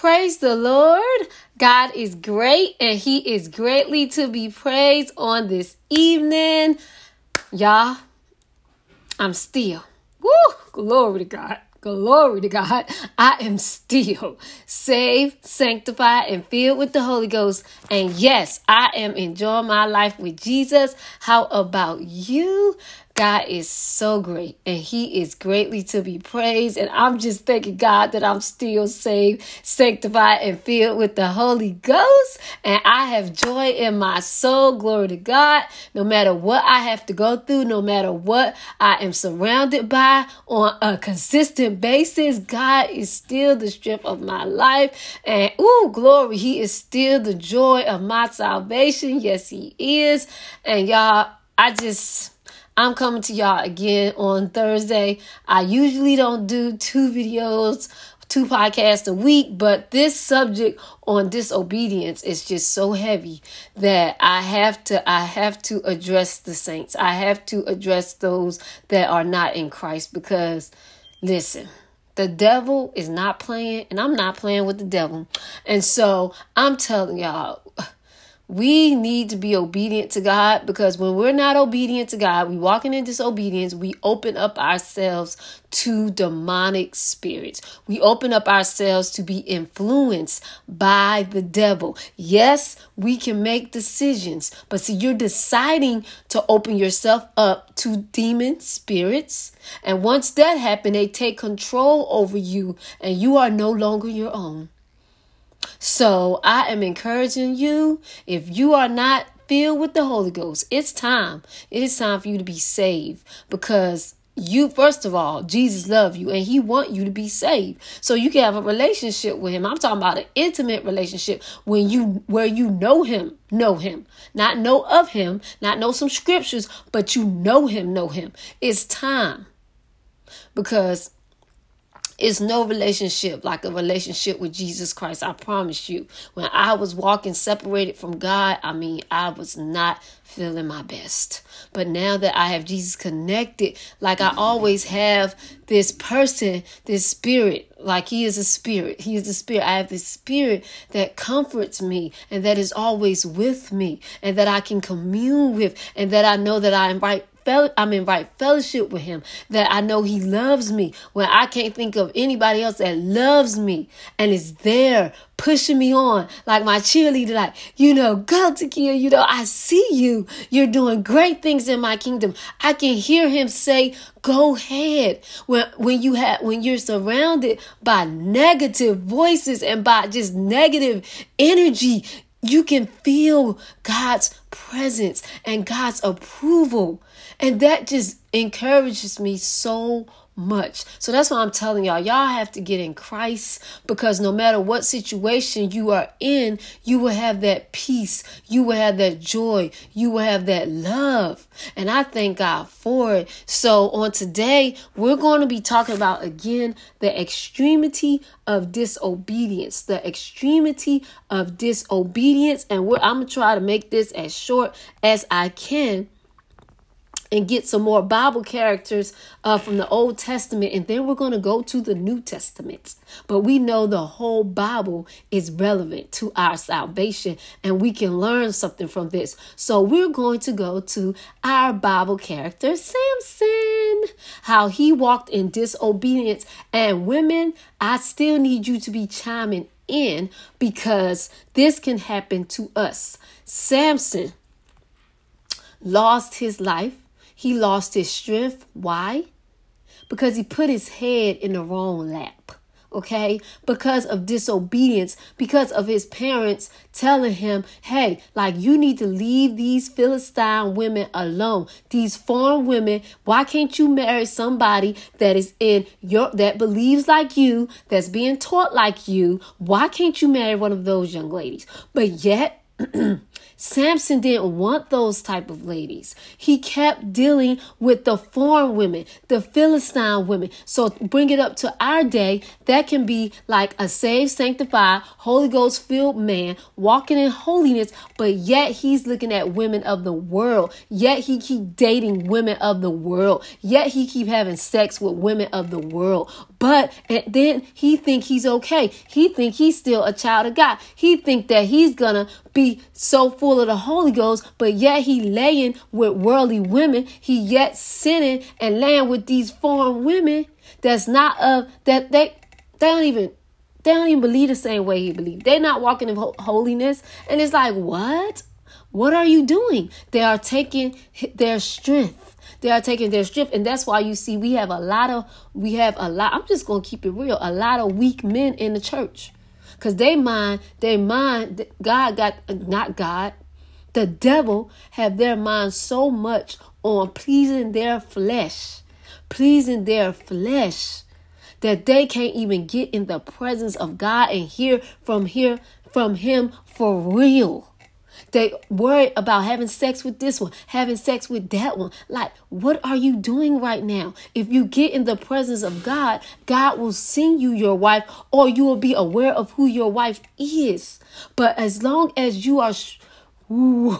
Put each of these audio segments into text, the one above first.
Praise the Lord. God is great and He is greatly to be praised on this evening. Y'all, I'm still. Woo! Glory to God. Glory to God. I am still saved, sanctified, and filled with the Holy Ghost. And yes, I am enjoying my life with Jesus. How about you? God is so great and He is greatly to be praised. And I'm just thanking God that I'm still saved, sanctified, and filled with the Holy Ghost. And I have joy in my soul. Glory to God. No matter what I have to go through, no matter what I am surrounded by on a consistent basis, God is still the strength of my life. And ooh, glory, He is still the joy of my salvation. Yes, He is. And y'all, I just I'm coming to y'all again on Thursday. I usually don't do two videos, two podcasts a week, but this subject on disobedience is just so heavy that I have to I have to address the saints. I have to address those that are not in Christ because listen, the devil is not playing and I'm not playing with the devil. And so I'm telling y'all we need to be obedient to God because when we're not obedient to God, we walking in disobedience, we open up ourselves to demonic spirits. We open up ourselves to be influenced by the devil. Yes, we can make decisions, but see, you're deciding to open yourself up to demon spirits. And once that happens, they take control over you and you are no longer your own. So I am encouraging you if you are not filled with the Holy Ghost, it's time. It is time for you to be saved because you first of all jesus loves you and he want you to be saved. So you can have a relationship with him. I'm talking about an intimate relationship when you where you know him know him. Not know of him not know some scriptures but you know him know him. It's time because it's no relationship like a relationship with Jesus Christ. I promise you. When I was walking separated from God, I mean, I was not feeling my best. But now that I have Jesus connected, like I always have this person, this spirit, like he is a spirit. He is a spirit. I have this spirit that comforts me and that is always with me and that I can commune with and that I know that I am right fel- I'm in right fellowship with him, that I know he loves me when I can't think of anybody else that loves me and is there pushing me on like my cheerleader, like, you know, go Takia, you know, I see you. You're doing great things in my kingdom. I can hear him say, go ahead. When when you have when you're surrounded by negative voices and by just negative energy, you can feel God's presence and God's approval. And that just encourages me so much. So that's why I'm telling y'all, y'all have to get in Christ because no matter what situation you are in, you will have that peace, you will have that joy, you will have that love. And I thank God for it. So on today, we're going to be talking about again the extremity of disobedience, the extremity of disobedience. And I'm going to try to make this as short as I can and get some more Bible characters uh, from the Old Testament, and then we're going to go to the New Testament. But we know the whole Bible is relevant to our salvation, and we can learn something from this. So we're going to go to our Bible character, Samson, how he walked in disobedience. And women, I still need you to be chiming in because this can happen to us. Samson lost his life he lost his strength. Why? Because he put his head in the wrong lap. Okay, because of disobedience, because of his parents telling him, hey, like you need to leave these Philistine women alone. These foreign women, why can't you marry somebody that is in your that believes like you, that's being taught like you? Why can't you marry one of those young ladies? But yet Samson didn't want those type of ladies. He kept dealing with the foreign women, the Philistine women. So bring it up to our day, that can be like a saved, sanctified, Holy Ghost filled man walking in holiness, but yet he's looking at women of the world. Yet he keep dating women of the world. Yet he keep having sex with women of the world. But and then he think he's okay. He think he's still a child of God. He think that he's gonna be so full of the Holy Ghost, but yet he laying with worldly women. He yet sinning and laying with these foreign women that's not of that they they don't even they don't even believe the same way he believed. They're not walking in holiness. And it's like, what? What are you doing? They are taking their strength. They are taking their strength. And that's why you see we have a lot of, we have a lot, I'm just to keep it real, a lot of weak men in the church. Because they mind, they mind, God got, not God, the devil have their mind so much on pleasing their flesh, pleasing their flesh that they can't even get in the presence of God and hear from here from him for real. They worry about having sex with this one, having sex with that one. Like, what are you doing right now? If you get in the presence of God, God will send you your wife, or you will be aware of who your wife is. But as long as you are, ooh,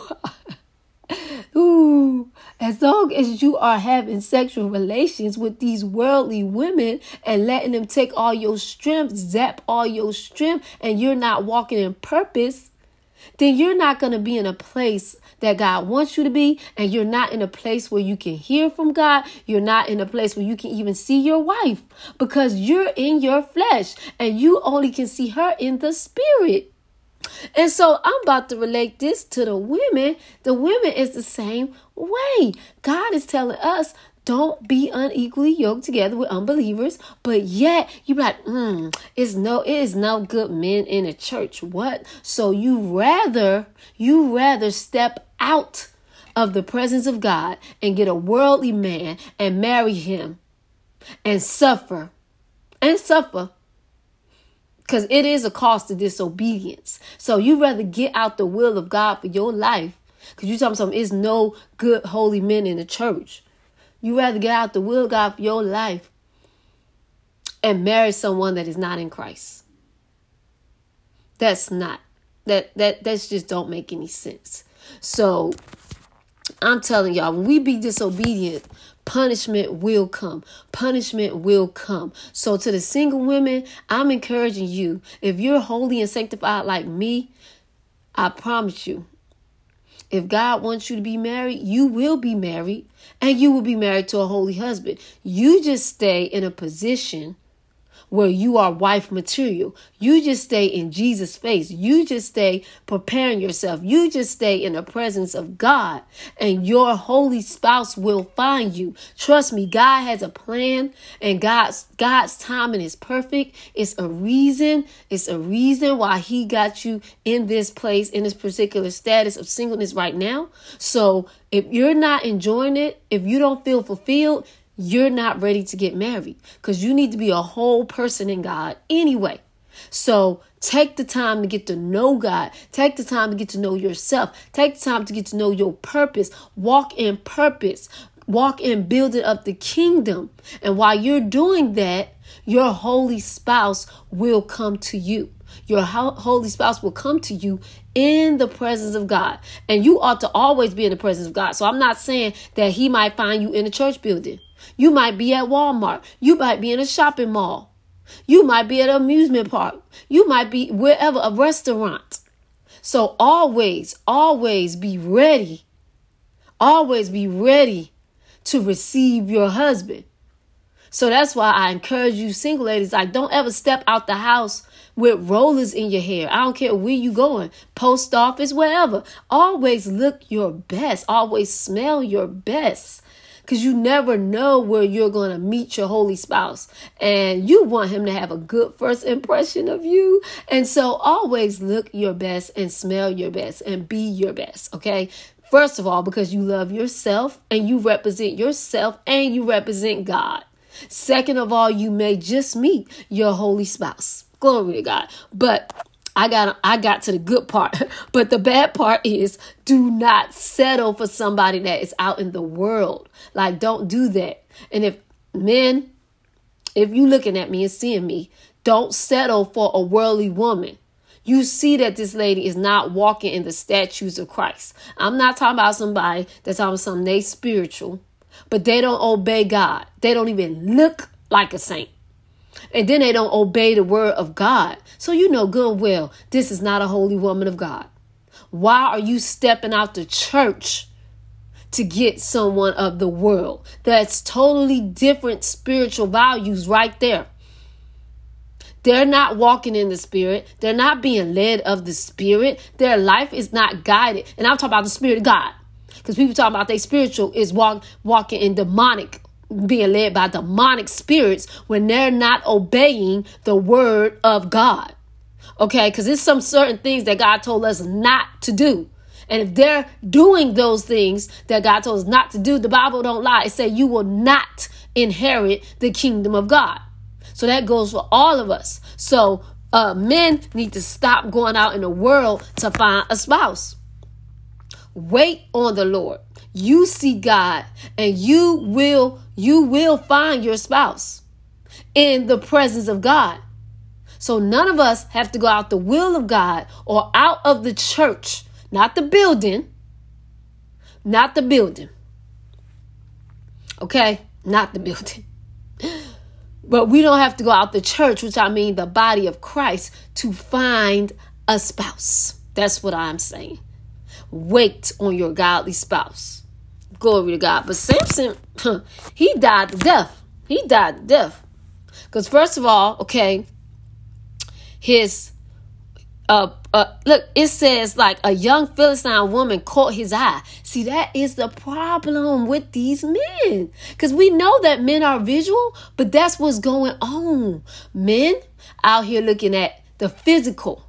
ooh, as long as you are having sexual relations with these worldly women and letting them take all your strength, zap all your strength, and you're not walking in purpose, then you're not going to be in a place that God wants you to be. And you're not in a place where you can hear from God. You're not in a place where you can even see your wife because you're in your flesh and you only can see her in the spirit. And so I'm about to relate this to the women. The women is the same way. God is telling us don't be unequally yoked together with unbelievers, but yet you be like, mm, it's no, it is no good men in a church. What? So you rather, you rather step out of the presence of God and get a worldly man and marry him and suffer and suffer because it is a cost of disobedience. So you rather get out the will of God for your life. Because you talking something, it's no good holy men in the church. You rather get out the will of God for your life and marry someone that is not in Christ. That's not that that that's just don't make any sense. So I'm telling y'all, when we be disobedient, punishment will come. Punishment will come. So, to the single women, I'm encouraging you if you're holy and sanctified like me, I promise you, if God wants you to be married, you will be married and you will be married to a holy husband. You just stay in a position where you are wife material. You just stay in Jesus' face. You just stay preparing yourself. You just stay in the presence of God, and your holy spouse will find you. Trust me, God has a plan, and God's God's timing is perfect. It's a reason. It's a reason why He got you in this place, in this particular status of singleness right now. So if you're not enjoying it, if you don't feel fulfilled, you're not ready to get married because you need to be a whole person in God anyway. So take the time to get to know God. Take the time to get to know yourself. Take the time to get to know your purpose. Walk in purpose. Walk in building up the kingdom. And while you're doing that, your holy spouse will come to you. Your holy spouse will come to you in the presence of God. And you ought to always be in the presence of God. So I'm not saying that he might find you in a church building. You might be at Walmart. You might be in a shopping mall. You might be at an amusement park. You might be wherever, a restaurant. So always, always be ready. Always be ready to receive your husband. So that's why I encourage you, single ladies, like don't ever step out the house with rollers in your hair. I don't care where you going, post office, wherever. Always look your best. Always smell your best because you never know where you're going to meet your holy spouse and you want him to have a good first impression of you. And so always look your best and smell your best and be your best, okay? First of all, because you love yourself and you represent yourself and you represent God. Second of all, you may just meet your holy spouse. Glory to God. But I got I got to the good part, but the bad part is do not settle for somebody that is out in the world. Like don't do that. And if men, if you looking at me and seeing me, don't settle for a worldly woman. You see that this lady is not walking in the statues of Christ. I'm not talking about somebody that's talking about something they spiritual, but they don't obey God. They don't even look like a saint. And then they don't obey the word of God. So you know good and well, this is not a holy woman of God. Why are you stepping out the church to get someone of the world? That's totally different spiritual values right there. They're not walking in the spirit. They're not being led of the spirit. Their life is not guided. And I'm talking about the spirit of God. Because people talk about their spiritual is walk, walking in demonic, being led by demonic spirits when they're not obeying the word of God. Okay, because there's some certain things that God told us not to do. And if they're doing those things that God told us not to do, the Bible don't lie. It said you will not inherit the kingdom of God. So that goes for all of us. So uh, men need to stop going out in the world to find a spouse. Wait on the Lord. You see God and you will you will find your spouse in the presence of God. So none of us have to go out the will of God or out of the church, not the building, not the building. Okay? Not the building. But we don't have to go out the church, which I mean the body of Christ, to find a spouse. That's what I'm saying. Wait on your godly spouse. Glory to God. But Samson, he died to death. He died to death. Because, first of all, okay, his uh, uh, look, it says like a young Philistine woman caught his eye. See, that is the problem with these men. Because we know that men are visual, but that's what's going on. Men out here looking at the physical,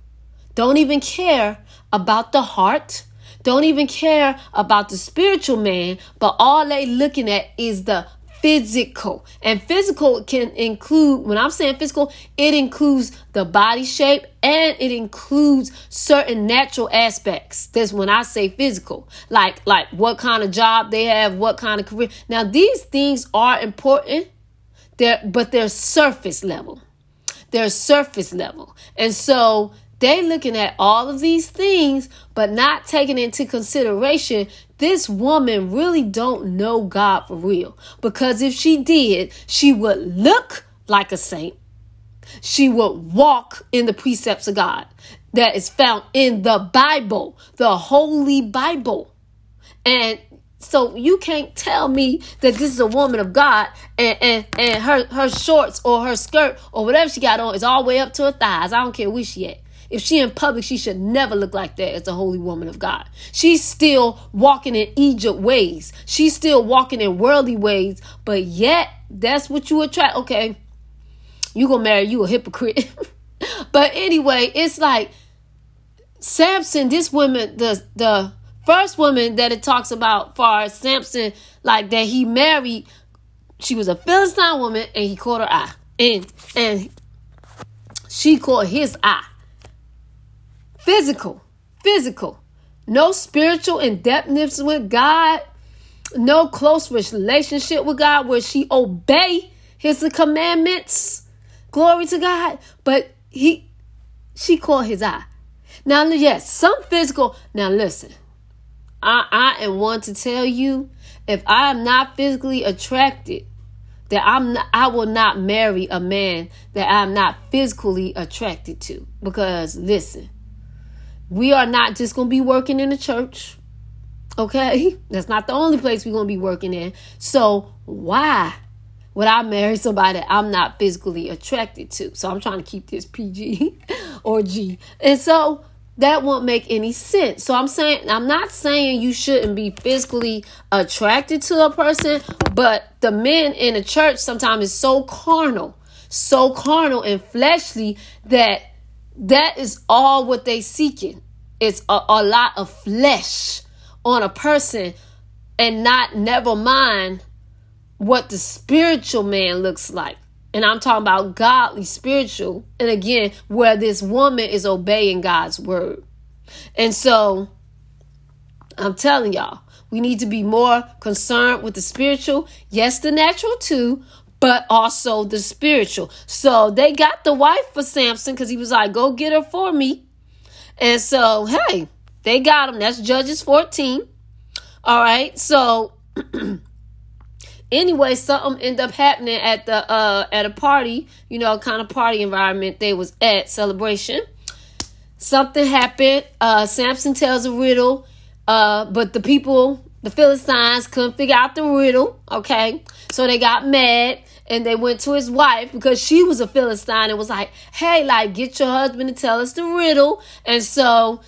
don't even care about the heart, don't even care about the spiritual man, but all they looking at is the physical. And physical can include, when I'm saying physical, it includes the body shape and it includes certain natural aspects. That's when I say physical. Like like what kind of job they have, what kind of career. Now these things are important. They're but they're surface level. They're surface level. And so they looking at all of these things, but not taking into consideration this woman really don't know God for real. Because if she did, she would look like a saint. She would walk in the precepts of God that is found in the Bible, the Holy Bible. And so you can't tell me that this is a woman of God and, and, and her, her shorts or her skirt or whatever she got on is all the way up to her thighs. I don't care where she at. If she in public, she should never look like that as a holy woman of God. She's still walking in Egypt ways. She's still walking in worldly ways, but yet that's what you attract. Okay, you gonna marry you a hypocrite. but anyway, it's like Samson, this woman, the the first woman that it talks about far as Samson, like that he married, she was a Philistine woman and he caught her eye. And and she caught his eye. Physical. Physical. No spiritual in-depthness with God. No close relationship with God where she obey his commandments. Glory to God. But he she caught his eye. Now, yes, some physical. Now, listen, I, I am one to tell you if I am not physically attracted, that I'm not, I will not marry a man that I'm not physically attracted to. Because listen, we are not just going to be working in the church. Okay? That's not the only place we're going to be working in. So, why would I marry somebody I'm not physically attracted to? So, I'm trying to keep this PG or G. And so, that won't make any sense. So I'm saying I'm not saying you shouldn't be physically attracted to a person, but the men in the church sometimes is so carnal, so carnal and fleshly that that is all what they seeking. It's a, a lot of flesh on a person and not never mind what the spiritual man looks like. And I'm talking about godly spiritual. And again, where this woman is obeying God's word. And so I'm telling y'all, we need to be more concerned with the spiritual. Yes, the natural too, but also the spiritual. So they got the wife for Samson because he was like, go get her for me. And so, hey, they got him. That's Judges 14. All right. So anyway, something ended up happening at the uh at a party, you know, kind of party environment they was at celebration. Something happened. Uh Samson tells a riddle, uh, but the people, the Philistines, couldn't figure out the riddle. Okay, so they got mad and they went to his wife because she was a Philistine and was like, "Hey, like, get your husband to tell us the riddle." And so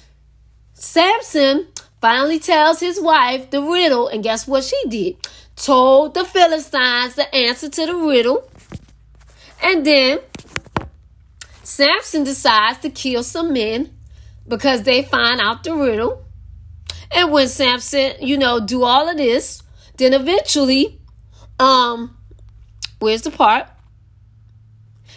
Samson finally tells his wife the riddle, and guess what she did? Told the Philistines the answer to the riddle. And then Samson decides to kill some men because they find out the riddle. And when Samson, you know, do all of this, then eventually, um, where's the part?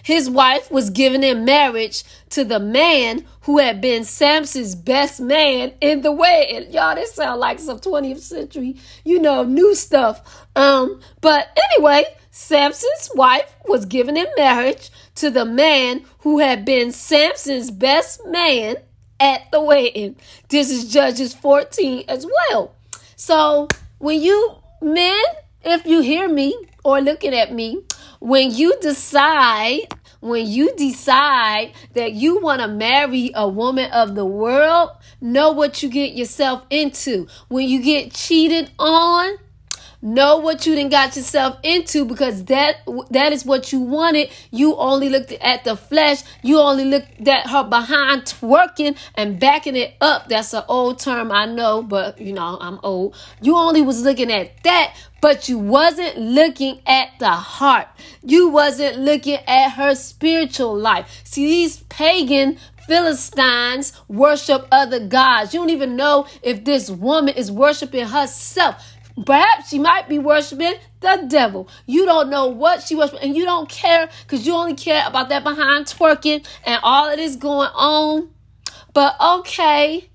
His wife was given in marriage to the man who had been Samson's best man in the wedding. Y'all, this sound like some 20th century, you know, new stuff. Um, but anyway, Samson's wife was given in marriage to the man who had been Samson's best man at the wedding. This is Judges 14 as well. So when you men, if you hear me or looking at me, when you decide when you decide that you want to marry a woman of the world, know what you get yourself into. When you get cheated on, know what you done got yourself into because that that is what you wanted. You only looked at the flesh. You only looked at her behind twerking and backing it up. That's an old term, I know, but you know, I'm old. You only was looking at that, but you wasn't looking at the heart. You wasn't looking at her spiritual life. See, these pagan Philistines worship other gods. You don't even know if this woman is worshiping herself. Perhaps she might be worshiping the devil. You don't know what she was, and you don't care because you only care about that behind twerking and all of this going on. But okay,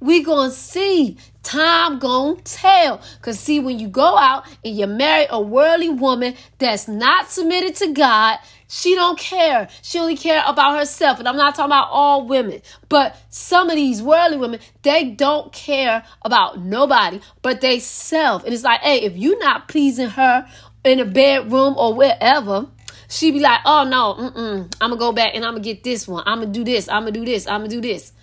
we gonna see. Time gonna tell. Cause see, when you go out and you marry a worldly woman that's not submitted to God, she don't care. She only care about herself. And I'm not talking about all women, but some of these worldly women, they don't care about nobody but they self. And it's like, hey, if you're not pleasing her in a bedroom or wherever, she be like, oh no, I'm gonna go back and I'm gonna get this one. I'm gonna do this. I'm gonna do this. I'm gonna do this.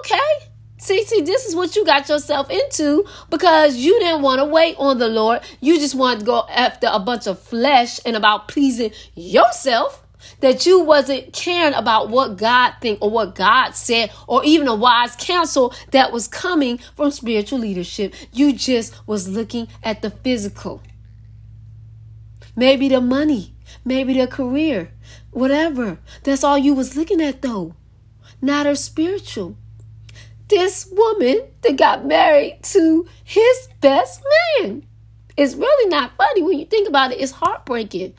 Okay. See, see, this is what you got yourself into because you didn't want to wait on the Lord. You just wanted to go after a bunch of flesh and about pleasing yourself. That you wasn't caring about what God think or what God said or even a wise counsel that was coming from spiritual leadership. You just was looking at the physical. Maybe the money, maybe the career, whatever. That's all you was looking at though. Not her spiritual this woman that got married to his best man. It's really not funny when you think about it. It's heartbreaking.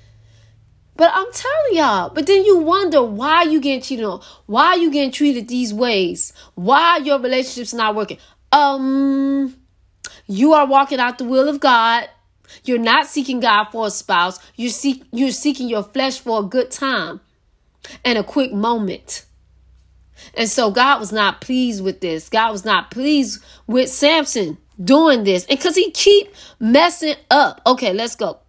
But I'm telling y'all, but then you wonder why you getting cheated on, why you getting treated these ways, why your relationship's not working. Um, you are walking out the will of God. You're not seeking God for a spouse. You seek you're seeking your flesh for a good time and a quick moment. And so God was not pleased with this. God was not pleased with Samson doing this. And cuz he keep messing up. Okay, let's go.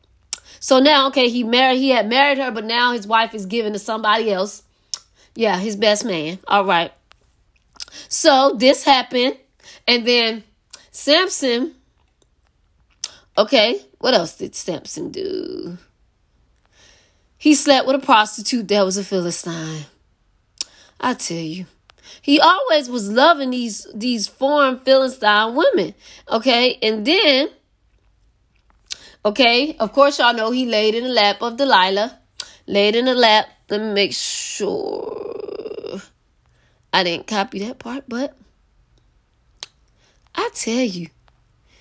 So now, okay, he married he had married her, but now his wife is given to somebody else. Yeah, his best man. All right. So this happened and then Samson Okay, what else did Samson do? He slept with a prostitute that was a Philistine. I tell you. He always was loving these these foreign Philistine women. Okay, and then okay, of course y'all know he laid in the lap of Delilah. Laid in the lap. Let me make sure I didn't copy that part, but I tell you,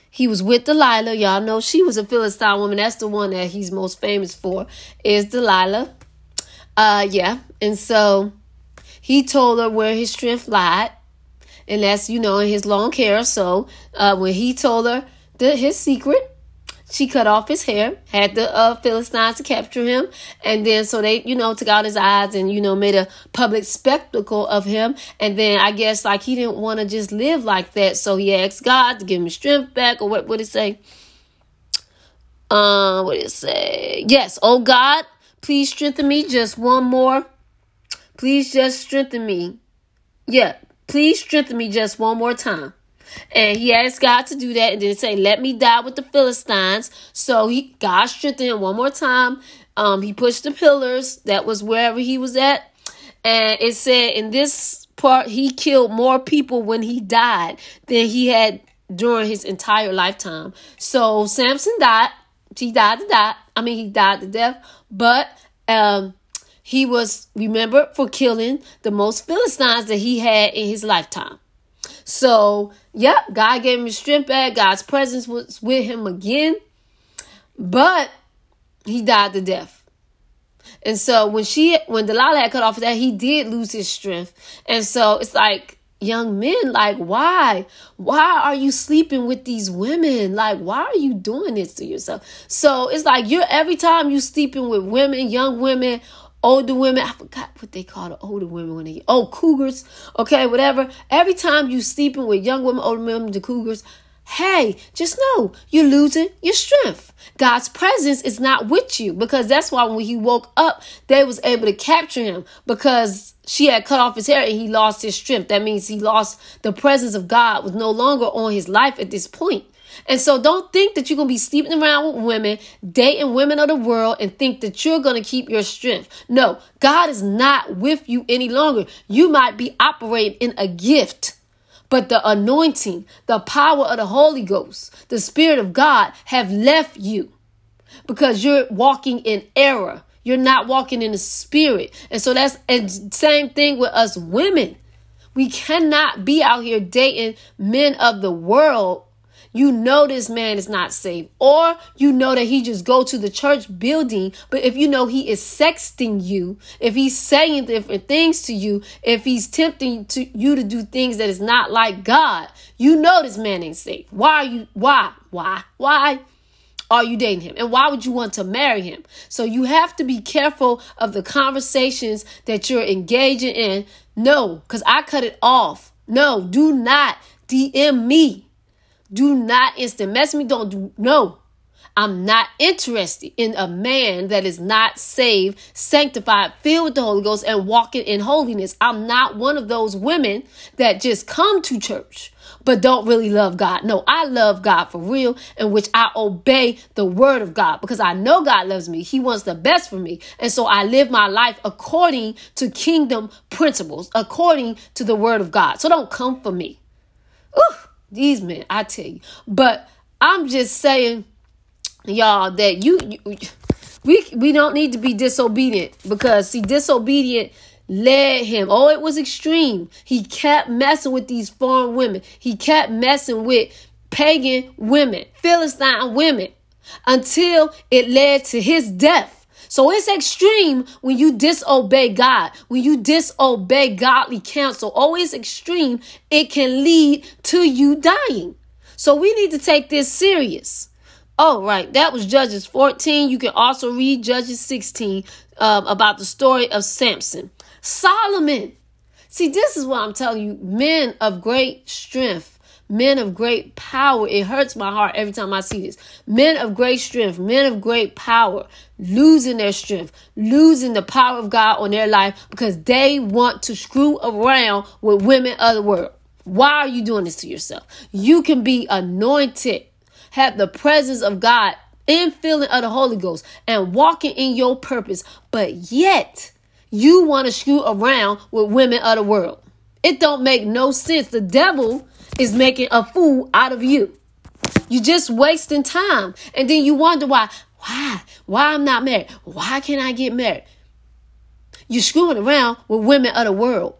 he was with Delilah. Y'all know she was a Philistine woman. That's the one that he's most famous for, is Delilah. Uh yeah. And so he told her where his strength lied. And that's, you know, in his long hair. So uh, when he told her the, his secret, she cut off his hair, had the uh, Philistines to capture him, and then so they, you know, took out his eyes and, you know, made a public spectacle of him. And then I guess like he didn't want to just live like that, so he asked God to give him strength back, or what would it say? Uh, what did it say? Yes, oh God, please strengthen me just one more. Please just strengthen me. Yeah, please strengthen me just one more time. And he asked God to do that and then say, Let me die with the Philistines. So he God strengthened him one more time. Um, he pushed the pillars. That was wherever he was at. And it said in this part, he killed more people when he died than he had during his entire lifetime. So Samson died. He died to die. I mean, he died to death. But um, he was remembered for killing the most Philistines that he had in his lifetime. So, yep, God gave him strength back. God's presence was with him again. But he died to death. And so when she when Delilah had cut off that, he did lose his strength. And so it's like young men, like, why? Why are you sleeping with these women? Like, why are you doing this to yourself? So it's like you're every time you sleeping with women, young women, older women. I forgot what they call the older women when they oh cougars. Okay, whatever. Every time you sleeping with young women, older women, the cougars, hey, just know you're losing your strength. God's presence is not with you because that's why when he woke up, they was able to capture him because she had cut off his hair and he lost his strength. That means he lost the presence of God was no longer on his life at this point. And so don't think that you're going to be sleeping around with women, dating women of the world, and think that you're going to keep your strength. No, God is not with you any longer. You might be operating in a gift but the anointing, the power of the Holy Ghost, the Spirit of God have left you because you're walking in error. You're not walking in the Spirit. And so that's and same thing with us women. We cannot be out here dating men of the world you know this man is not saved or you know that he just go to the church building but if you know he is sexting you if he's saying different things to you if he's tempting to you to do things that is not like god you know this man ain't saved why you why why why are you dating him? And why would you want to marry him? So you have to be careful of the conversations that you're engaging in. No, because I cut it off. No, do not DM me. Do not instant message me. Don't do no. I'm not interested in a man that is not saved, sanctified, filled with the Holy Ghost, and walking in holiness. I'm not one of those women that just come to church but don't really love God. No, I love God for real, in which I obey the word of God because I know God loves me. He wants the best for me. And so I live my life according to kingdom principles, according to the word of God. So don't come for me. Ooh. These men, I tell you. But I'm just saying, y'all, that you, you we we don't need to be disobedient because see, disobedient led him. Oh, it was extreme. He kept messing with these foreign women. He kept messing with pagan women, Philistine women, until it led to his death. So it's extreme when you disobey God, when you disobey godly counsel. Always extreme, it can lead to you dying. So we need to take this serious. Oh, right. That was Judges 14. You can also read Judges 16 um, about the story of Samson. Solomon. See, this is what I'm telling you men of great strength men of great power. It hurts my heart every time I see this. Men of great strength, men of great power, losing their strength, losing the power of God on their life because they want to screw around with women of the world. Why are you doing this to yourself? You can be anointed, have the presence of God, infilling of the Holy Ghost, and walking in your purpose, but yet you want to screw around with women of the world. It don't make no sense. The devil is making a fool out of you. You're just wasting time. And then you wonder why, why, why I'm not married? Why can't I get married? You're screwing around with women of the world.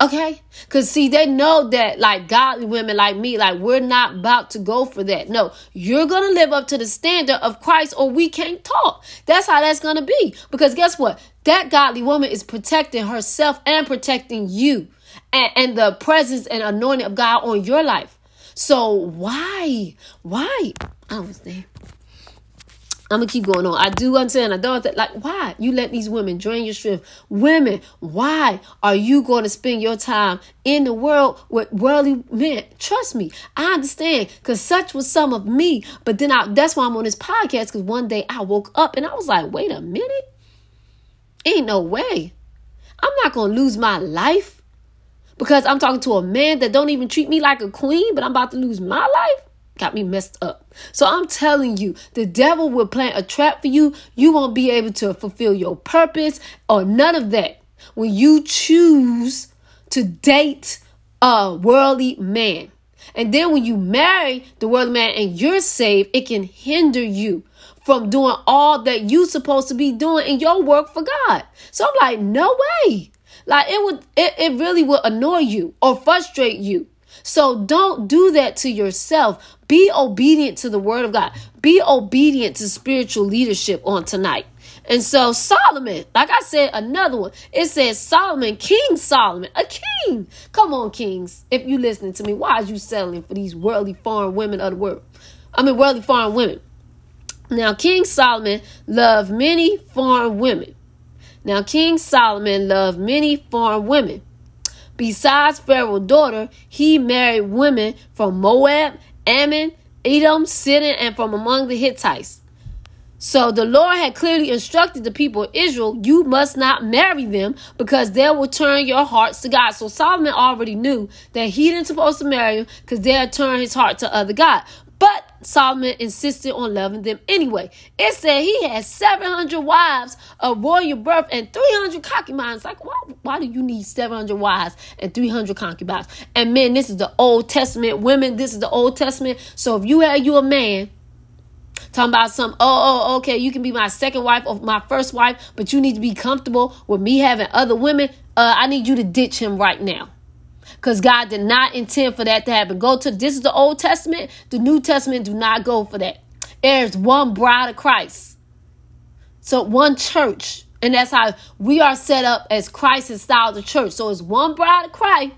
Okay? Because, see, they know that, like, godly women like me, like, we're not about to go for that. No, you're going to live up to the standard of Christ or we can't talk. That's how that's going to be. Because, guess what? That godly woman is protecting herself and protecting you and, and the presence and anointing of God on your life. So why? Why? I understand. I'm gonna keep going on. I do understand. I don't like why you let these women drain your strength. Women, why are you going to spend your time in the world with worldly men? Trust me, I understand because such was some of me. But then I, that's why I'm on this podcast because one day I woke up and I was like, wait a minute, ain't no way. I'm not gonna lose my life because I'm talking to a man that don't even treat me like a queen, but I'm about to lose my life got me messed up. So I'm telling you, the devil will plant a trap for you. You won't be able to fulfill your purpose or none of that when you choose to date a worldly man. And then when you marry the worldly man and you're saved, it can hinder you from doing all that you're supposed to be doing in your work for God. So I'm like, no way. Like it would it, it really would annoy you or frustrate you. So don't do that to yourself. Be obedient to the word of God. Be obedient to spiritual leadership on tonight. And so Solomon, like I said, another one. It says Solomon, King Solomon, a king. Come on, kings. If you listening to me, why are you settling for these worldly foreign women of the world? I mean, worldly foreign women. Now, King Solomon loved many foreign women. Now, King Solomon loved many foreign women. Besides Pharaoh's daughter, he married women from Moab, Ammon, Edom, Sidon, and from among the Hittites. So the Lord had clearly instructed the people of Israel, you must not marry them because they will turn your hearts to God. So Solomon already knew that he didn't supposed to marry them because they'll turn his heart to other God. But Solomon insisted on loving them anyway. It said he had 700 wives of royal birth and 300 concubines. Like, why, why do you need 700 wives and 300 concubines? And men, this is the Old Testament. Women, this is the Old Testament. So if you had you a man talking about some, oh, oh, okay, you can be my second wife or my first wife, but you need to be comfortable with me having other women, uh, I need you to ditch him right now because God did not intend for that to happen. Go to this is the Old Testament, the New Testament do not go for that. There's one bride of Christ. So one church. And that's how we are set up as Christ has styled the church. So it's one bride of Christ,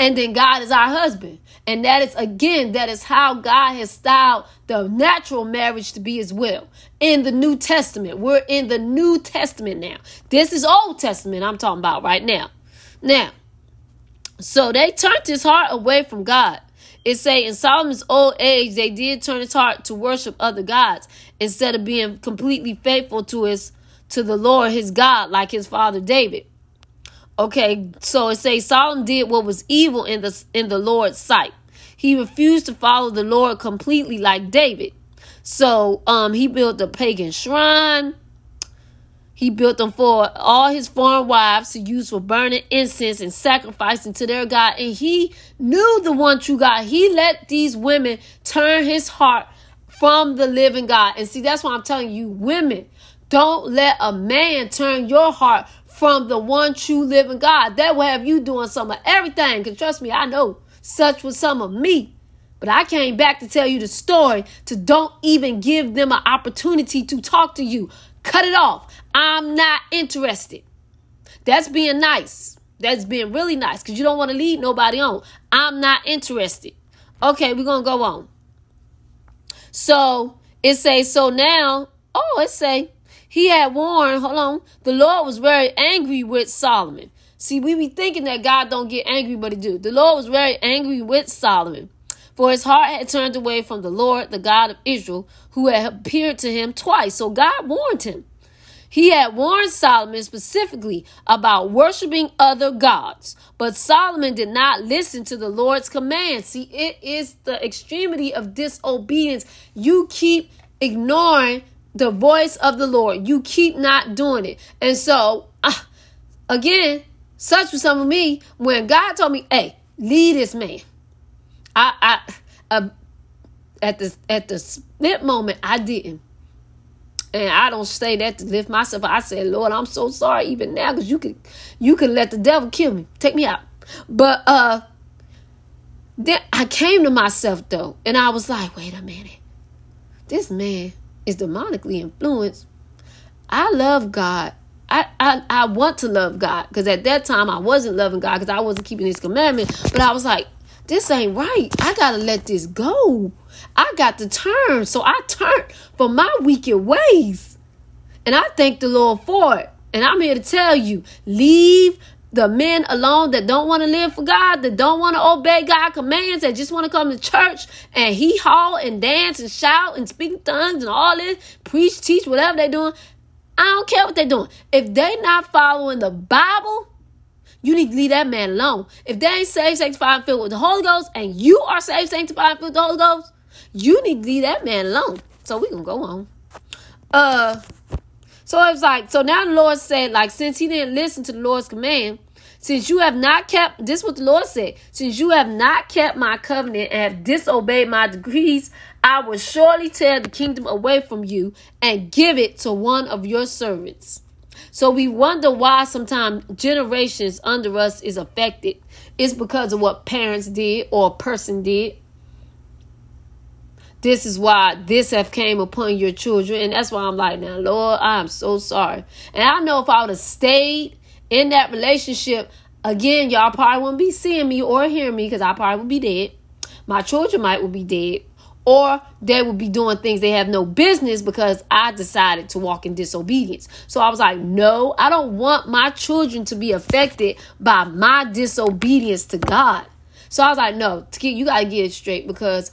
and then God is our husband. And that is again, that is how God has styled the natural marriage to be as well. In the New Testament. We're in the New Testament now. This is Old Testament I'm talking about right now. Now, so they turned his heart away from God. It say in Solomon's old age, they did turn his heart to worship other gods instead of being completely faithful to his to the Lord his God, like his father David. Okay, so it say Solomon did what was evil in the in the Lord's sight. He refused to follow the Lord completely like David. So um he built a pagan shrine he built them for all his foreign wives to use for burning incense and sacrificing to their God. And he knew the one true God. He let these women turn his heart from the living God. And see, that's why I'm telling you, women, don't let a man turn your heart from the one true living God. That will have you doing some of everything. Because trust me, I know such was some of me. But I came back to tell you the story to don't even give them an opportunity to talk to you. Cut it off. I'm not interested. That's being nice. That's being really nice because you don't want to lead nobody on. I'm not interested. Okay, we're going to go on. So it say, so now, oh, it say, he had warned, hold on, the Lord was very angry with Solomon. See, we be thinking that God don't get angry, but he do. The Lord was very angry with Solomon. For his heart had turned away from the Lord, the God of Israel, who had appeared to him twice. So God warned him. He had warned Solomon specifically about worshiping other gods, but Solomon did not listen to the Lord's command. See, it is the extremity of disobedience. You keep ignoring the voice of the Lord, you keep not doing it. And so, uh, again, such was some of me when God told me, hey, lead this man. I, I, uh, at the at the split moment, I didn't, and I don't say that to lift myself. I said, Lord, I'm so sorry even now because you can, you can let the devil kill me, take me out. But uh, then I came to myself though, and I was like, wait a minute, this man is demonically influenced. I love God. I, I, I want to love God because at that time I wasn't loving God because I wasn't keeping His commandment. But I was like, this ain't right. I gotta let this go. I got to turn. So I turned from my wicked ways. And I thank the Lord for it. And I'm here to tell you leave the men alone that don't want to live for God, that don't want to obey God commands, that just want to come to church and he haw and dance and shout and speak tongues and all this, preach, teach, whatever they're doing. I don't care what they're doing. If they not following the Bible, you need to leave that man alone. If they ain't saved, sanctified, filled with the Holy Ghost, and you are saved, sanctified, filled with the Holy Ghost, you need to leave that man alone. So we can go on. Uh so it's like, so now the Lord said, like, since he didn't listen to the Lord's command, since you have not kept, this what the Lord said, since you have not kept my covenant and have disobeyed my decrees, I will surely tear the kingdom away from you and give it to one of your servants. So we wonder why sometimes generations under us is affected. It's because of what parents did or a person did. This is why this have came upon your children. And that's why I'm like, now, Lord, I'm so sorry. And I know if I would have stayed in that relationship, again, y'all probably wouldn't be seeing me or hearing me because I probably would be dead. My children might would be dead. Or they would be doing things they have no business because I decided to walk in disobedience. So I was like, no, I don't want my children to be affected by my disobedience to God. So I was like, no, you got to get it straight because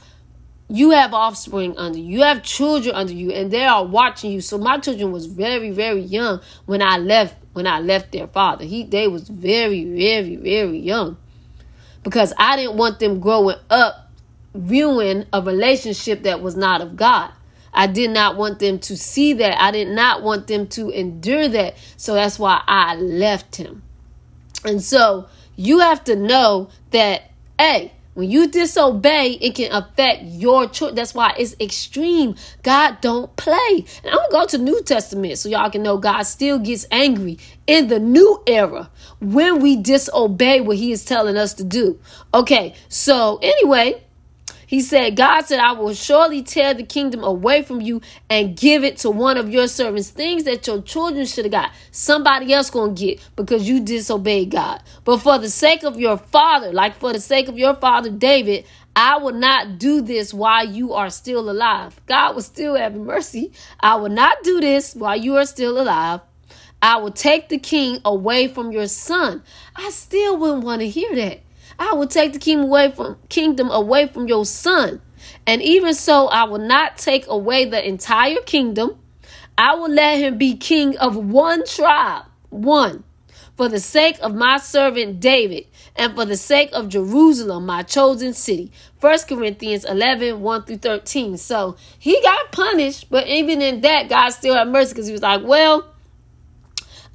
you have offspring under you. You have children under you, and they are watching you. So my children was very, very young when I left. When I left their father, he they was very, very, very young, because I didn't want them growing up viewing a relationship that was not of God. I did not want them to see that. I did not want them to endure that. So that's why I left him. And so you have to know that, hey, when you disobey, it can affect your choice. That's why it's extreme. God don't play. And I'm gonna go to New Testament so y'all can know God still gets angry in the new era when we disobey what He is telling us to do. Okay, so anyway, he said, God said, I will surely tear the kingdom away from you and give it to one of your servants. Things that your children should have got. Somebody else gonna get because you disobeyed God. But for the sake of your father, like for the sake of your father David, I will not do this while you are still alive. God will still have mercy. I will not do this while you are still alive. I will take the king away from your son. I still wouldn't want to hear that. I will take the kingdom away from kingdom away from your son. And even so, I will not take away the entire kingdom. I will let him be king of one tribe, one, for the sake of my servant David, and for the sake of Jerusalem, my chosen city. 1 Corinthians 11, 1 through 13. So he got punished, but even in that, God still had mercy because he was like, well,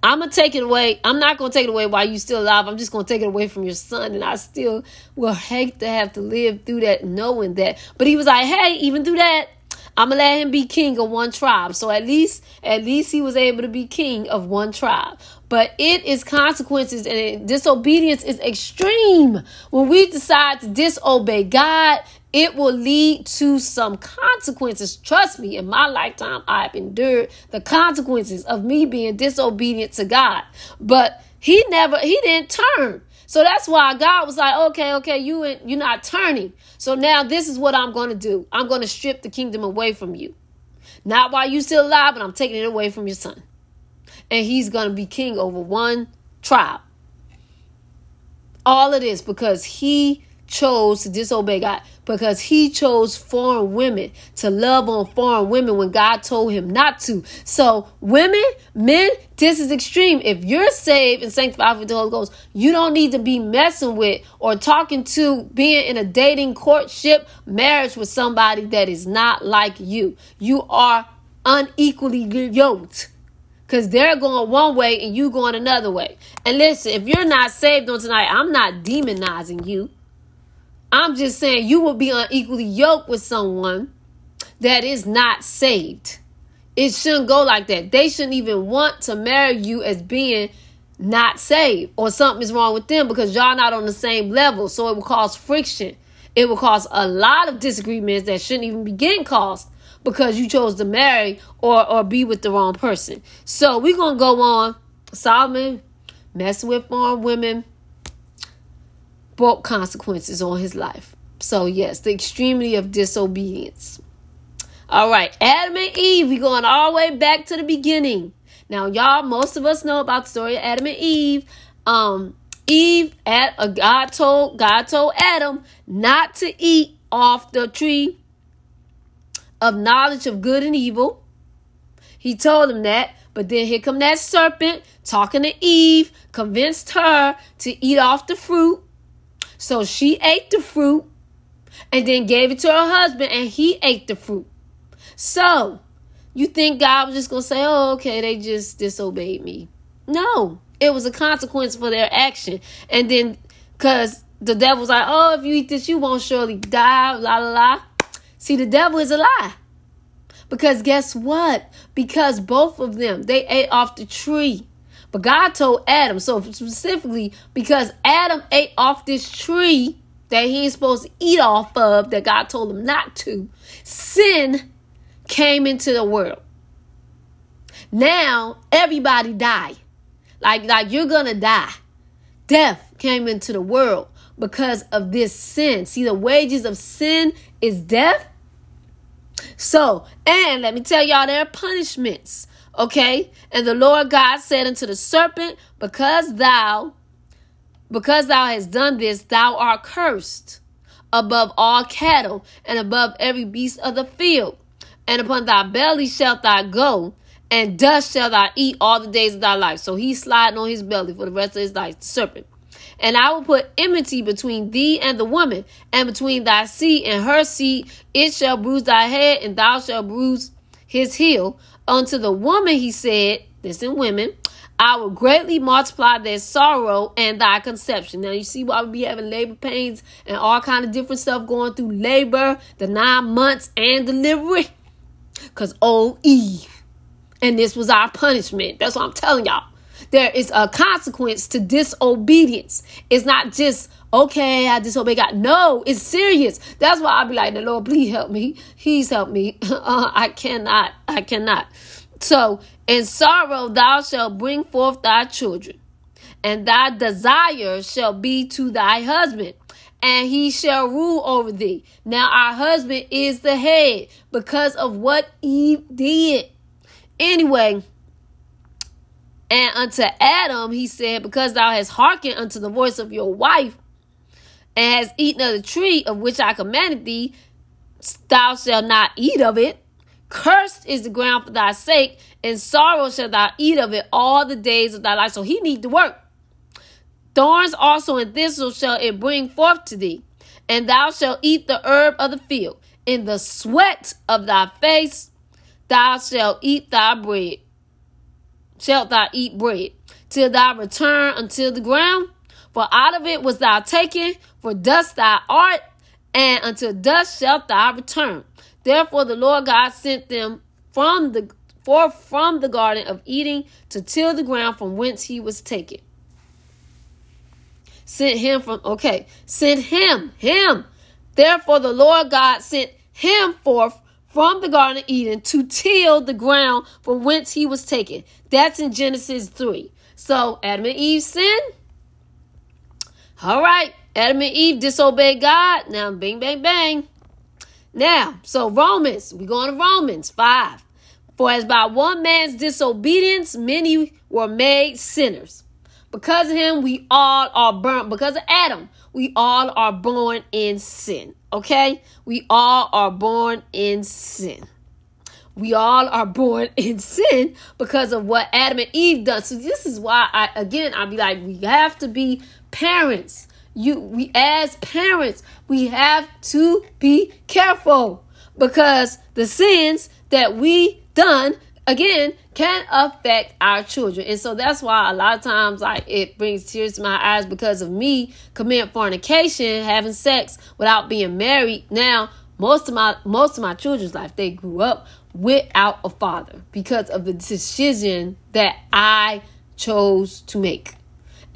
I'm gonna take it away. I'm not gonna take it away while you're still alive. I'm just gonna take it away from your son, and I still will hate to have to live through that, knowing that. But he was like, hey, even through that, I'm gonna let him be king of one tribe. So at least, at least he was able to be king of one tribe. But it is consequences, and disobedience is extreme. When we decide to disobey God, it will lead to some consequences. Trust me, in my lifetime, I've endured the consequences of me being disobedient to God. But he never, he didn't turn. So that's why God was like, okay, okay, you you're not turning. So now this is what I'm going to do. I'm going to strip the kingdom away from you. Not while you still alive, but I'm taking it away from your son. And he's going to be king over one tribe. All of this because he chose to disobey God because he chose foreign women to love on foreign women when God told him not to. So, women, men, this is extreme. If you're saved and sanctified with the Holy Ghost, you don't need to be messing with or talking to being in a dating courtship marriage with somebody that is not like you. You are unequally yoked because they're going one way and you going another way. And listen, if you're not saved on tonight, I'm not demonizing you. I'm just saying you will be unequally yoked with someone that is not saved. It shouldn't go like that. They shouldn't even want to marry you as being not saved or something is wrong with them because y'all not on the same level. So it will cause friction. It will cause a lot of disagreements that shouldn't even be getting caused because you chose to marry or, or be with the wrong person. So we're to go on. Solomon messing with foreign women brought consequences on his life. So, yes, the extremity of disobedience. All right, Adam and Eve, we going all the way back to the beginning. Now, y'all, most of us know about the story of Adam and Eve. Um, Eve, at a God told God told Adam not to eat off the tree of knowledge of good and evil. He told him that, but then here come that serpent talking to Eve, convinced her to eat off the fruit. So she ate the fruit and then gave it to her husband, and he ate the fruit. So you think God was just gonna say, "Oh, okay, they just disobeyed me"? No, it was a consequence for their action, and then because the devil's like, "Oh, if you eat this, you won't surely die." La la la. See, the devil is a lie. Because guess what? Because both of them, they ate off the tree. But God told Adam, so specifically because Adam ate off this tree that he ain't supposed to eat off of, that God told him not to, sin came into the world. Now everybody die. Like like you're gonna die. Death came into the world because of this sin. See, the wages of sin is death. So, and let me tell y'all, there are punishments. Okay? And the Lord God said unto the serpent, Because thou, because thou hast done this, thou art cursed above all cattle and above every beast of the field. And upon thy belly shalt thou go, and dust shalt thou eat all the days of thy life. So he's sliding on his belly for the rest of his life, the serpent. And I will put enmity between thee and the woman, and between thy seed and her seed. It shall bruise thy head, and thou shalt bruise his heel. Unto the woman he said, this in women, I will greatly multiply their sorrow and thy conception. Now you see why we be having labor pains and all kind of different stuff going through labor, the nine months and delivery. Cause oh Eve. And this was our punishment. That's what I'm telling y'all. There is a consequence to disobedience. It's not just, okay, I disobey God. No, it's serious. That's why I'll be like, the Lord, please help me. He's helped me. Uh, I cannot. I cannot. So, in sorrow thou shalt bring forth thy children, and thy desire shall be to thy husband, and he shall rule over thee. Now, our husband is the head because of what Eve did. Anyway, and unto Adam he said, Because thou hast hearkened unto the voice of your wife, and hast eaten of the tree of which I commanded thee, thou shalt not eat of it. Cursed is the ground for thy sake, and sorrow shalt thou eat of it all the days of thy life. So he need to work. Thorns also and thistles shall it bring forth to thee, and thou shalt eat the herb of the field. In the sweat of thy face thou shalt eat thy bread. Shalt thou eat bread, till thou return unto the ground? For out of it was thou taken, for dust thou art, and unto dust shalt thou return. Therefore the Lord God sent them from the forth from the garden of Eden to till the ground from whence he was taken. Sent him from okay, sent him, him. Therefore the Lord God sent him forth from the Garden of Eden to till the ground from whence he was taken. That's in Genesis 3. So Adam and Eve sinned. All right, Adam and Eve disobeyed God. Now, bing, bang, bang. Now, so Romans, we going to Romans 5. For as by one man's disobedience, many were made sinners. Because of him, we all are burnt. Because of Adam, we all are born in sin. Okay? We all are born in sin. We all are born in sin because of what Adam and Eve done. So this is why I again I'll be like, we have to be parents. You we as parents we have to be careful because the sins that we done again can affect our children. And so that's why a lot of times like it brings tears to my eyes because of me committing fornication having sex without being married. Now most of my most of my children's life they grew up without a father because of the decision that i chose to make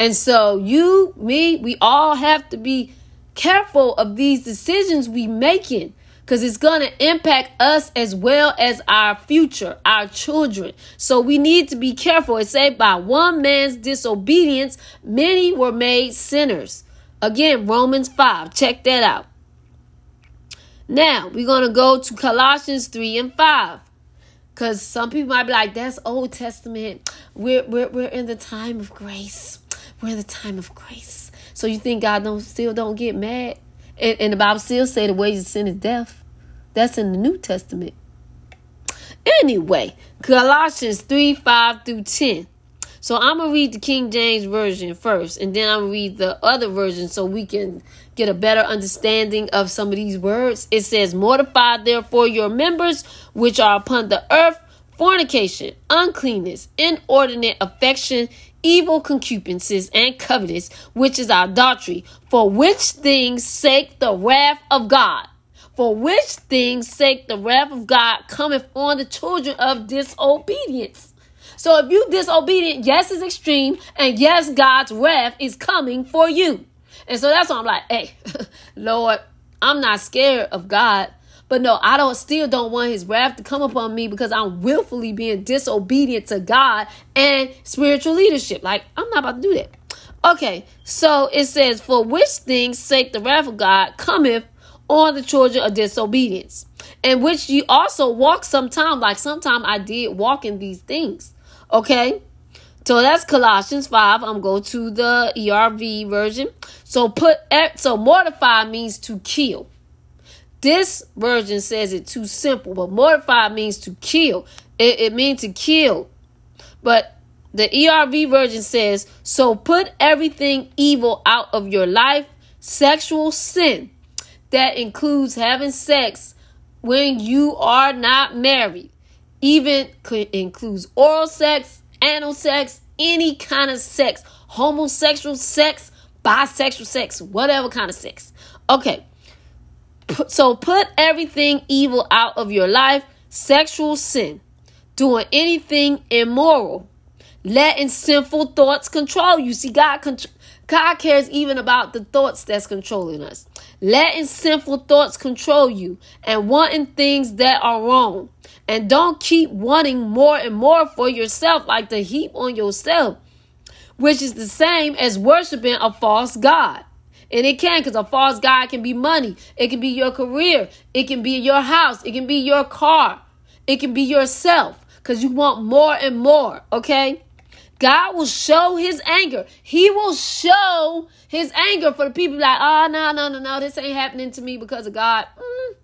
and so, you, me, we all have to be careful of these decisions we making because it's going to impact us as well as our future, our children. So we need to be careful. It said, by one man's disobedience, many were made sinners. Again, Romans 5. Check that out. Now, we're going to go to Colossians 3 and 5. Because some people might be like, that's Old Testament. We're, we're, we're in the time of grace. We're the time of grace. So you think God don't still don't get mad? And, and the Bible still say the wages of sin is death. That's in the New Testament. Anyway, Colossians 3 5 through 10. So I'm to read the King James Version first, and then I'm to read the other version so we can get a better understanding of some of these words. It says, Mortify therefore your members which are upon the earth fornication, uncleanness, inordinate affection, evil concupiscences, and covetous, which is idolatry, for which things sake the wrath of God. For which things sake the wrath of God cometh on the children of disobedience. So if you disobedient, yes, it's extreme, and yes, God's wrath is coming for you. And so that's why I'm like, hey, Lord, I'm not scared of God. But no, I don't still don't want his wrath to come upon me because I'm willfully being disobedient to God and spiritual leadership. Like, I'm not about to do that. Okay, so it says, For which things sake the wrath of God cometh on the children of disobedience, and which ye also walk sometime, like sometime I did walk in these things. Okay? So that's Colossians 5. I'm going to the ERV version. So put so mortify means to kill. This version says it too simple, but mortify means to kill. It, it means to kill. But the ERV version says, so put everything evil out of your life, sexual sin. That includes having sex when you are not married even includes oral sex, anal sex, any kind of sex, homosexual sex, bisexual sex, whatever kind of sex. Okay. So put everything evil out of your life, sexual sin, doing anything immoral, letting sinful thoughts control you. See, God God cares even about the thoughts that's controlling us. Letting sinful thoughts control you and wanting things that are wrong. And don't keep wanting more and more for yourself, like the heap on yourself, which is the same as worshiping a false God. And it can, because a false God can be money, it can be your career, it can be your house, it can be your car, it can be yourself, because you want more and more, okay? God will show his anger. He will show his anger for the people like, oh, no, no, no, no, this ain't happening to me because of God. Mm.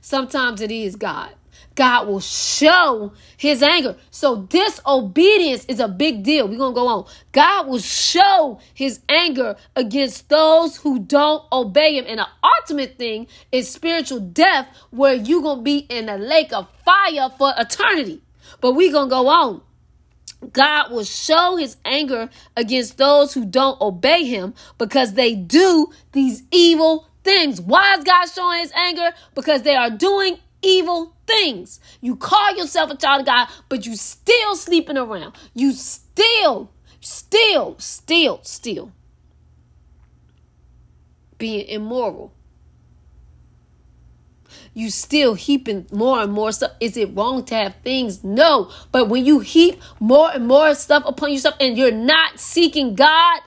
Sometimes it is God. God will show his anger. So disobedience is a big deal. We're going to go on. God will show his anger against those who don't obey him. And the ultimate thing is spiritual death where you're going to be in a lake of fire for eternity. But we're going to go on. God will show his anger against those who don't obey him because they do these evil things. Why is God showing his anger? Because they are doing evil things. You call yourself a child of God, but you still sleeping around. You still, still, still, still being immoral. You still heaping more and more stuff. Is it wrong to have things? No. But when you heap more and more stuff upon yourself and you're not seeking God,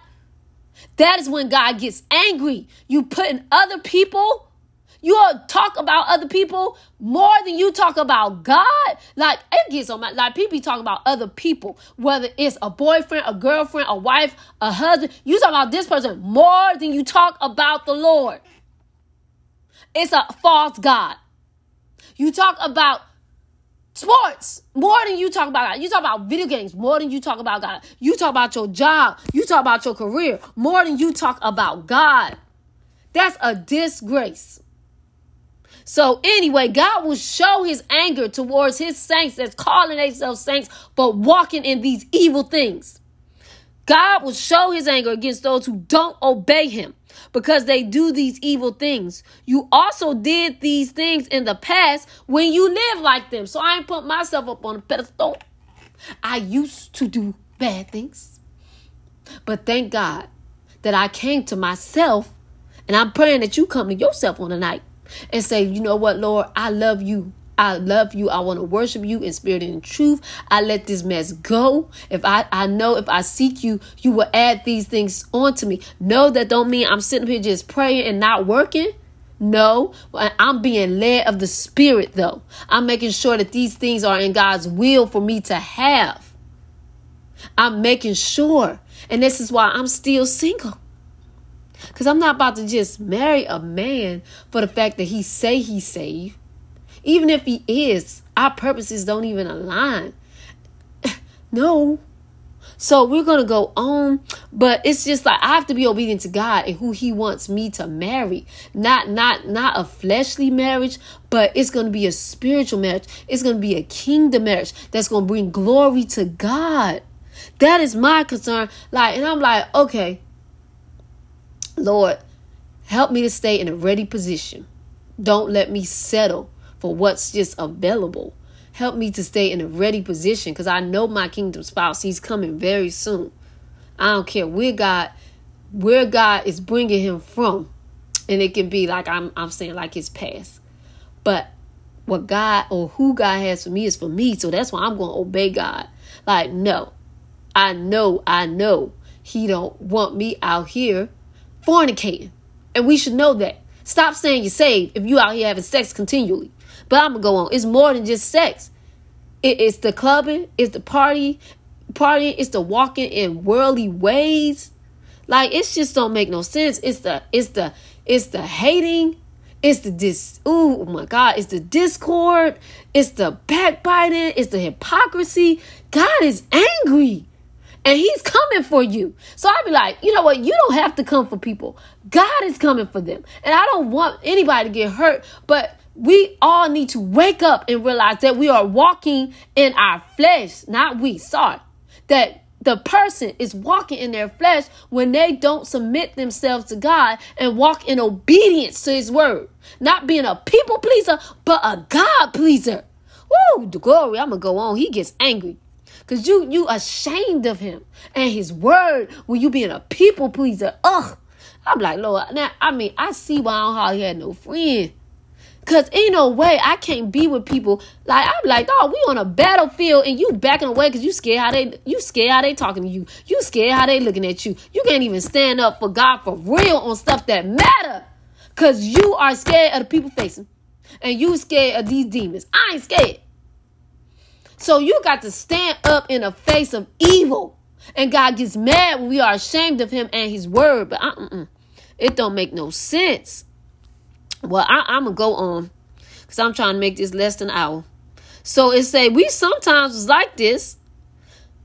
that is when God gets angry. You putting other people you all talk about other people more than you talk about God. Like it gets on my like people talk about other people, whether it's a boyfriend, a girlfriend, a wife, a husband. You talk about this person more than you talk about the Lord. It's a false God. You talk about sports more than you talk about God. You talk about video games more than you talk about God. You talk about your job. You talk about your career more than you talk about God. That's a disgrace. So anyway, God will show his anger towards his saints that's calling themselves saints, but walking in these evil things. God will show his anger against those who don't obey him because they do these evil things. You also did these things in the past when you lived like them. So I ain't put myself up on a pedestal. I used to do bad things. But thank God that I came to myself and I'm praying that you come to yourself on the night and say, you know what, Lord, I love you. I love you. I want to worship you in spirit and in truth. I let this mess go. If I, I know if I seek you, you will add these things onto me. No, that don't mean I'm sitting here just praying and not working. No, I'm being led of the Spirit, though. I'm making sure that these things are in God's will for me to have. I'm making sure. And this is why I'm still single. Because I'm not about to just marry a man for the fact that he say he's saved. Even if he is, our purposes don't even align. no. So we're going to go on, but it's just like I have to be obedient to God and who he wants me to marry. Not not not a fleshly marriage, but it's going to be a spiritual marriage. It's going to be a kingdom marriage that's going to bring glory to God. That is my concern. Like and I'm like, okay, Lord, help me to stay in a ready position. Don't let me settle for what's just available. Help me to stay in a ready position because I know my kingdom spouse, he's coming very soon. I don't care where God, where God is bringing him from. And it can be like I'm, I'm saying like his past. But what God or who God has for me is for me. So that's why I'm going to obey God. Like, no, I know, I know he don't want me out here fornicating. And we should know that. Stop saying you're saved if you out here having sex continually. But I'm gonna go on. It's more than just sex. It, it's the clubbing, it's the party, partying, it's the walking in worldly ways. Like it's just don't make no sense. It's the it's the it's the hating. It's the dis oh my god, it's the discord, it's the backbiting, it's the hypocrisy. God is angry and he's coming for you. So I'd be like, you know what? You don't have to come for people. God is coming for them. And I don't want anybody to get hurt, but we all need to wake up and realize that we are walking in our flesh, not we, sorry. That the person is walking in their flesh when they don't submit themselves to God and walk in obedience to his word. Not being a people pleaser, but a God pleaser. Woo, the glory. I'm gonna go on. He gets angry. Cause you you ashamed of him and his word when you being a people pleaser. Ugh. I'm like, Lord, now I mean, I see why I don't hardly had no friend. Cause in no way I can't be with people like I'm like, oh, we on a battlefield and you backing away because you scared how they you scared how they talking to you. You scared how they looking at you. You can't even stand up for God for real on stuff that matter. Cause you are scared of the people facing. And you scared of these demons. I ain't scared. So you got to stand up in the face of evil. And God gets mad when we are ashamed of him and his word. But uh-uh, it don't make no sense. Well, I, am going to go on because I'm trying to make this less than an hour. So it say, we sometimes was like this.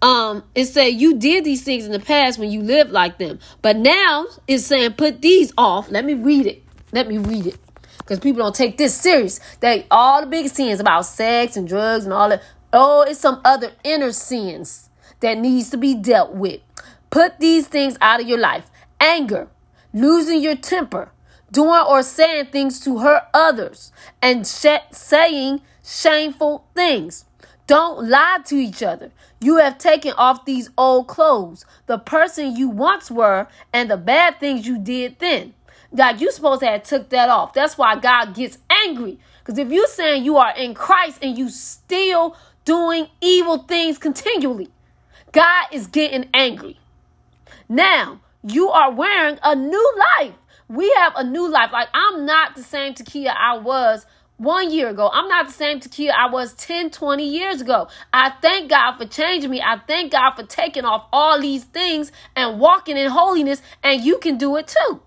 Um, it say you did these things in the past when you lived like them. But now it's saying put these off. Let me read it. Let me read it. Because people don't take this serious. That all the biggest sins about sex and drugs and all that. Oh, it's some other inner sins that needs to be dealt with. Put these things out of your life. Anger, losing your temper, doing or saying things to hurt others, and sh- saying shameful things. Don't lie to each other. You have taken off these old clothes, the person you once were, and the bad things you did then. God, you supposed to have took that off. That's why God gets angry. Because if you're saying you are in Christ and you still doing evil things continually. God is getting angry. Now, you are wearing a new life. We have a new life. Like, I'm not the same Takia I was one year ago. I'm not the same Takia I was 10, 20 years ago. I thank God for changing me. I thank God for taking off all these things and walking in holiness, and you can do it too.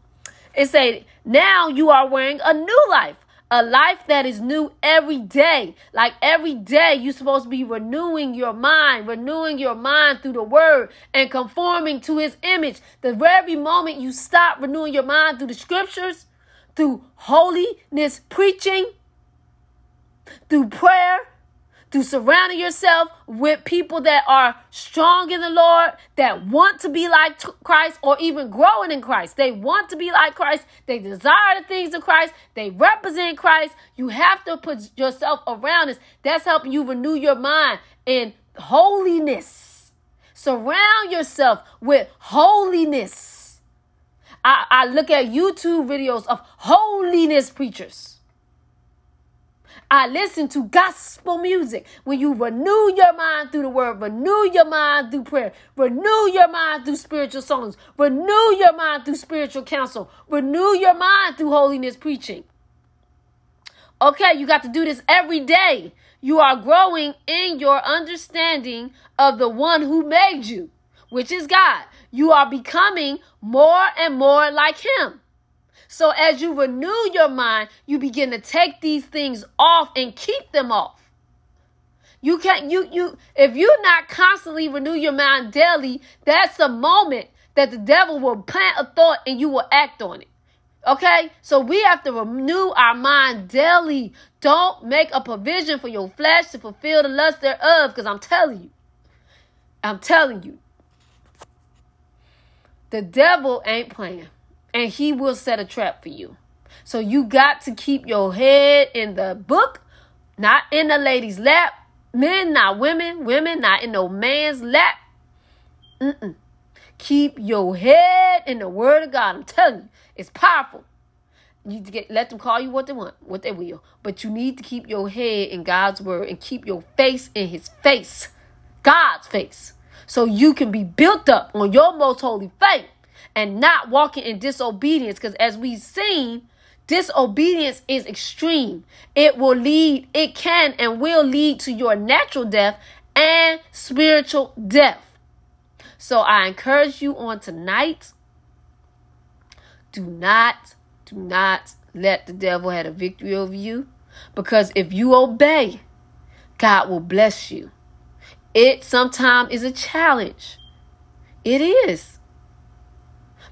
It said, now you are wearing a new life a life that is new every day. Like every day, you're supposed to be renewing your mind, renewing your mind through the word and conforming to his image. The very moment you stop renewing your mind through the scriptures, through holiness preaching, through prayer, through surrounding yourself with people that are strong in the Lord, that want to be like Christ or even growing in Christ. They want to be like Christ. They desire the things of Christ. They represent Christ. You have to put yourself around this. That's helping you renew your mind in holiness. Surround yourself with holiness. I, I look at YouTube videos of holiness preachers I listen to gospel music. When you renew your mind through the word, renew your mind through prayer, renew your mind through spiritual songs, renew your mind through spiritual counsel, renew your mind through holiness preaching. Okay, you got to do this every day. You are growing in your understanding of the one who made you, which is God. You are becoming more and more like Him. So as you renew your mind, you begin to take these things off and keep them off. You can't you you if you're not constantly renew your mind daily, that's the moment that the devil will plant a thought and you will act on it. Okay? So we have to renew our mind daily. Don't make a provision for your flesh to fulfill the lust thereof, because I'm telling you, I'm telling you, the devil ain't playing, and he will set a trap for you. So you got to keep your head in the book, not in the lady's lap. Men, not women. Women, not in no man's lap. Mm-mm. Keep your head in the word of God. I'm telling you, it's powerful. You get let them call you what they want, what they will. But you need to keep your head in God's word and keep your face in his face. God's face so you can be built up on your most holy faith and not walking in disobedience. Because as we've seen, disobedience is extreme. It will lead, it can and will lead to your natural death and spiritual death. So I encourage you on tonight do not, do not let the devil have a victory over you. Because if you obey, God will bless you. It sometimes is a challenge. It is.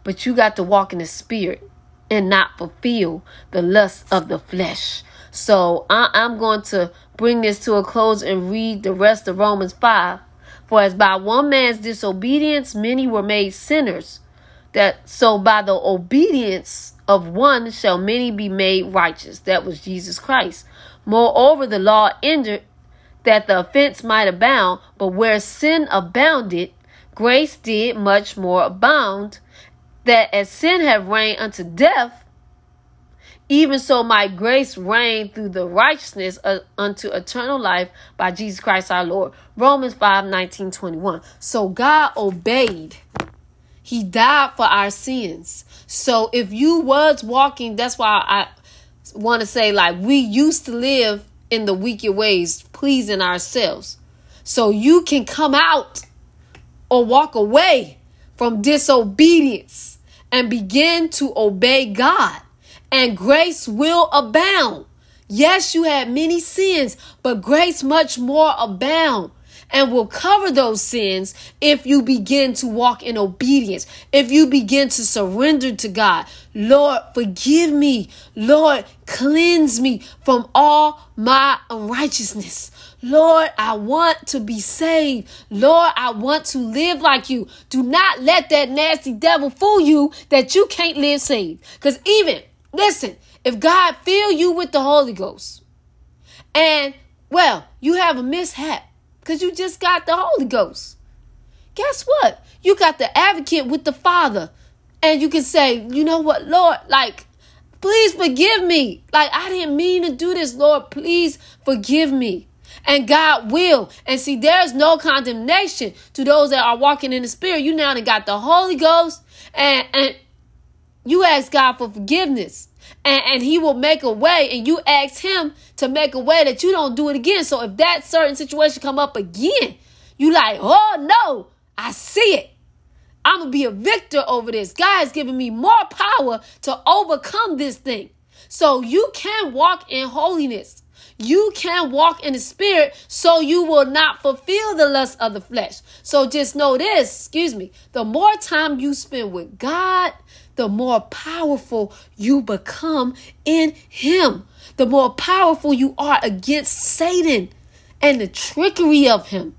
But you got to walk in the spirit and not fulfill the lust of the flesh. So I, am going to bring this to a close and read the rest of Romans 5. For as by one man's disobedience many were made sinners, that so by the obedience of one shall many be made righteous. That was Jesus Christ. Moreover, the law entered that the offense might abound, but where sin abounded, grace did much more abound, that as sin have reigned unto death, even so my grace reign through the righteousness uh, unto eternal life by Jesus Christ our Lord. Romans 5 19 21. So God obeyed. He died for our sins. So if you was walking, that's why I want to say like we used to live in the wicked ways, pleasing ourselves. So you can come out or walk away from disobedience and begin to obey God, and grace will abound. Yes, you had many sins, but grace much more abound and will cover those sins if you begin to walk in obedience, if you begin to surrender to God. Lord, forgive me. Lord, cleanse me from all my unrighteousness. Lord, I want to be saved. Lord, I want to live like you. Do not let that nasty devil fool you that you can't live saved. Because even, listen, if God fill you with the Holy Ghost and, well, you have a mishap, because you just got the Holy Ghost. Guess what? You got the advocate with the Father. And you can say, you know what, Lord, like, please forgive me. Like, I didn't mean to do this, Lord. Please forgive me. And God will. And see, there's no condemnation to those that are walking in the Spirit. You now got the Holy Ghost and, and you ask God for forgiveness and, and he will make a way and you ask him to make a way that you don't do it again. So if that certain situation come up again, you like, oh no, I see it. I'm gonna be a victor over this. God has given me more power to overcome this thing. So you can walk in holiness. You can walk in the spirit so you will not fulfill the lust of the flesh. So just know this, excuse me, the more time you spend with God, the more powerful you become in Him. The more powerful you are against Satan and the trickery of him.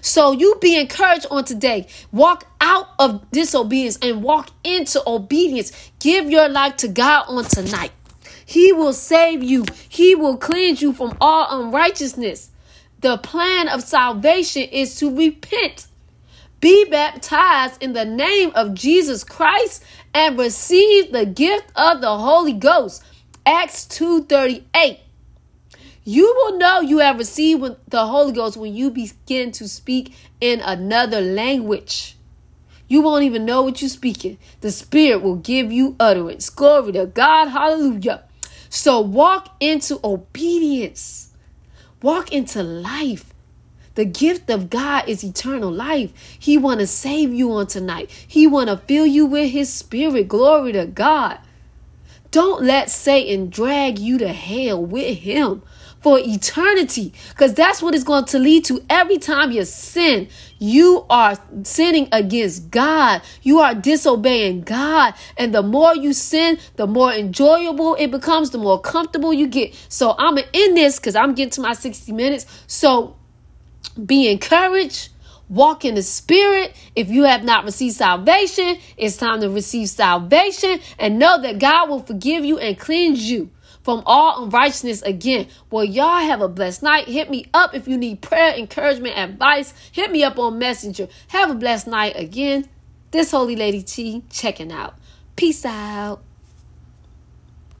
So you be encouraged on today. Walk out of disobedience and walk into obedience. Give your life to God on tonight. He will save you. He will cleanse you from all unrighteousness. The plan of salvation is to repent be baptized in the name of Jesus Christ and receive the gift of the Holy Ghost. Acts 2:38. You will know you have received the Holy Ghost when you begin to speak in another language. You won't even know what you're speaking. The Spirit will give you utterance. Glory to God. Hallelujah. So walk into obedience, walk into life. The gift of God is eternal life. He want to save you on tonight. He want to fill you with his spirit. Glory to God. Don't let Satan drag you to hell with him for eternity because that's what it's going to lead to every time you sin you are sinning against god. You are disobeying god. And the more you sin the more enjoyable it becomes the more comfortable you get. So i'm in this because i'm getting to my 60 minutes. So be encouraged. Walk in the spirit. If you have not received salvation, it's time to receive salvation and know that God will forgive you and cleanse you from all unrighteousness again. Well, y'all have a blessed night. Hit me up if you need prayer, encouragement, advice. Hit me up on Messenger. Have a blessed night again. This Holy Lady T checking out. Peace out.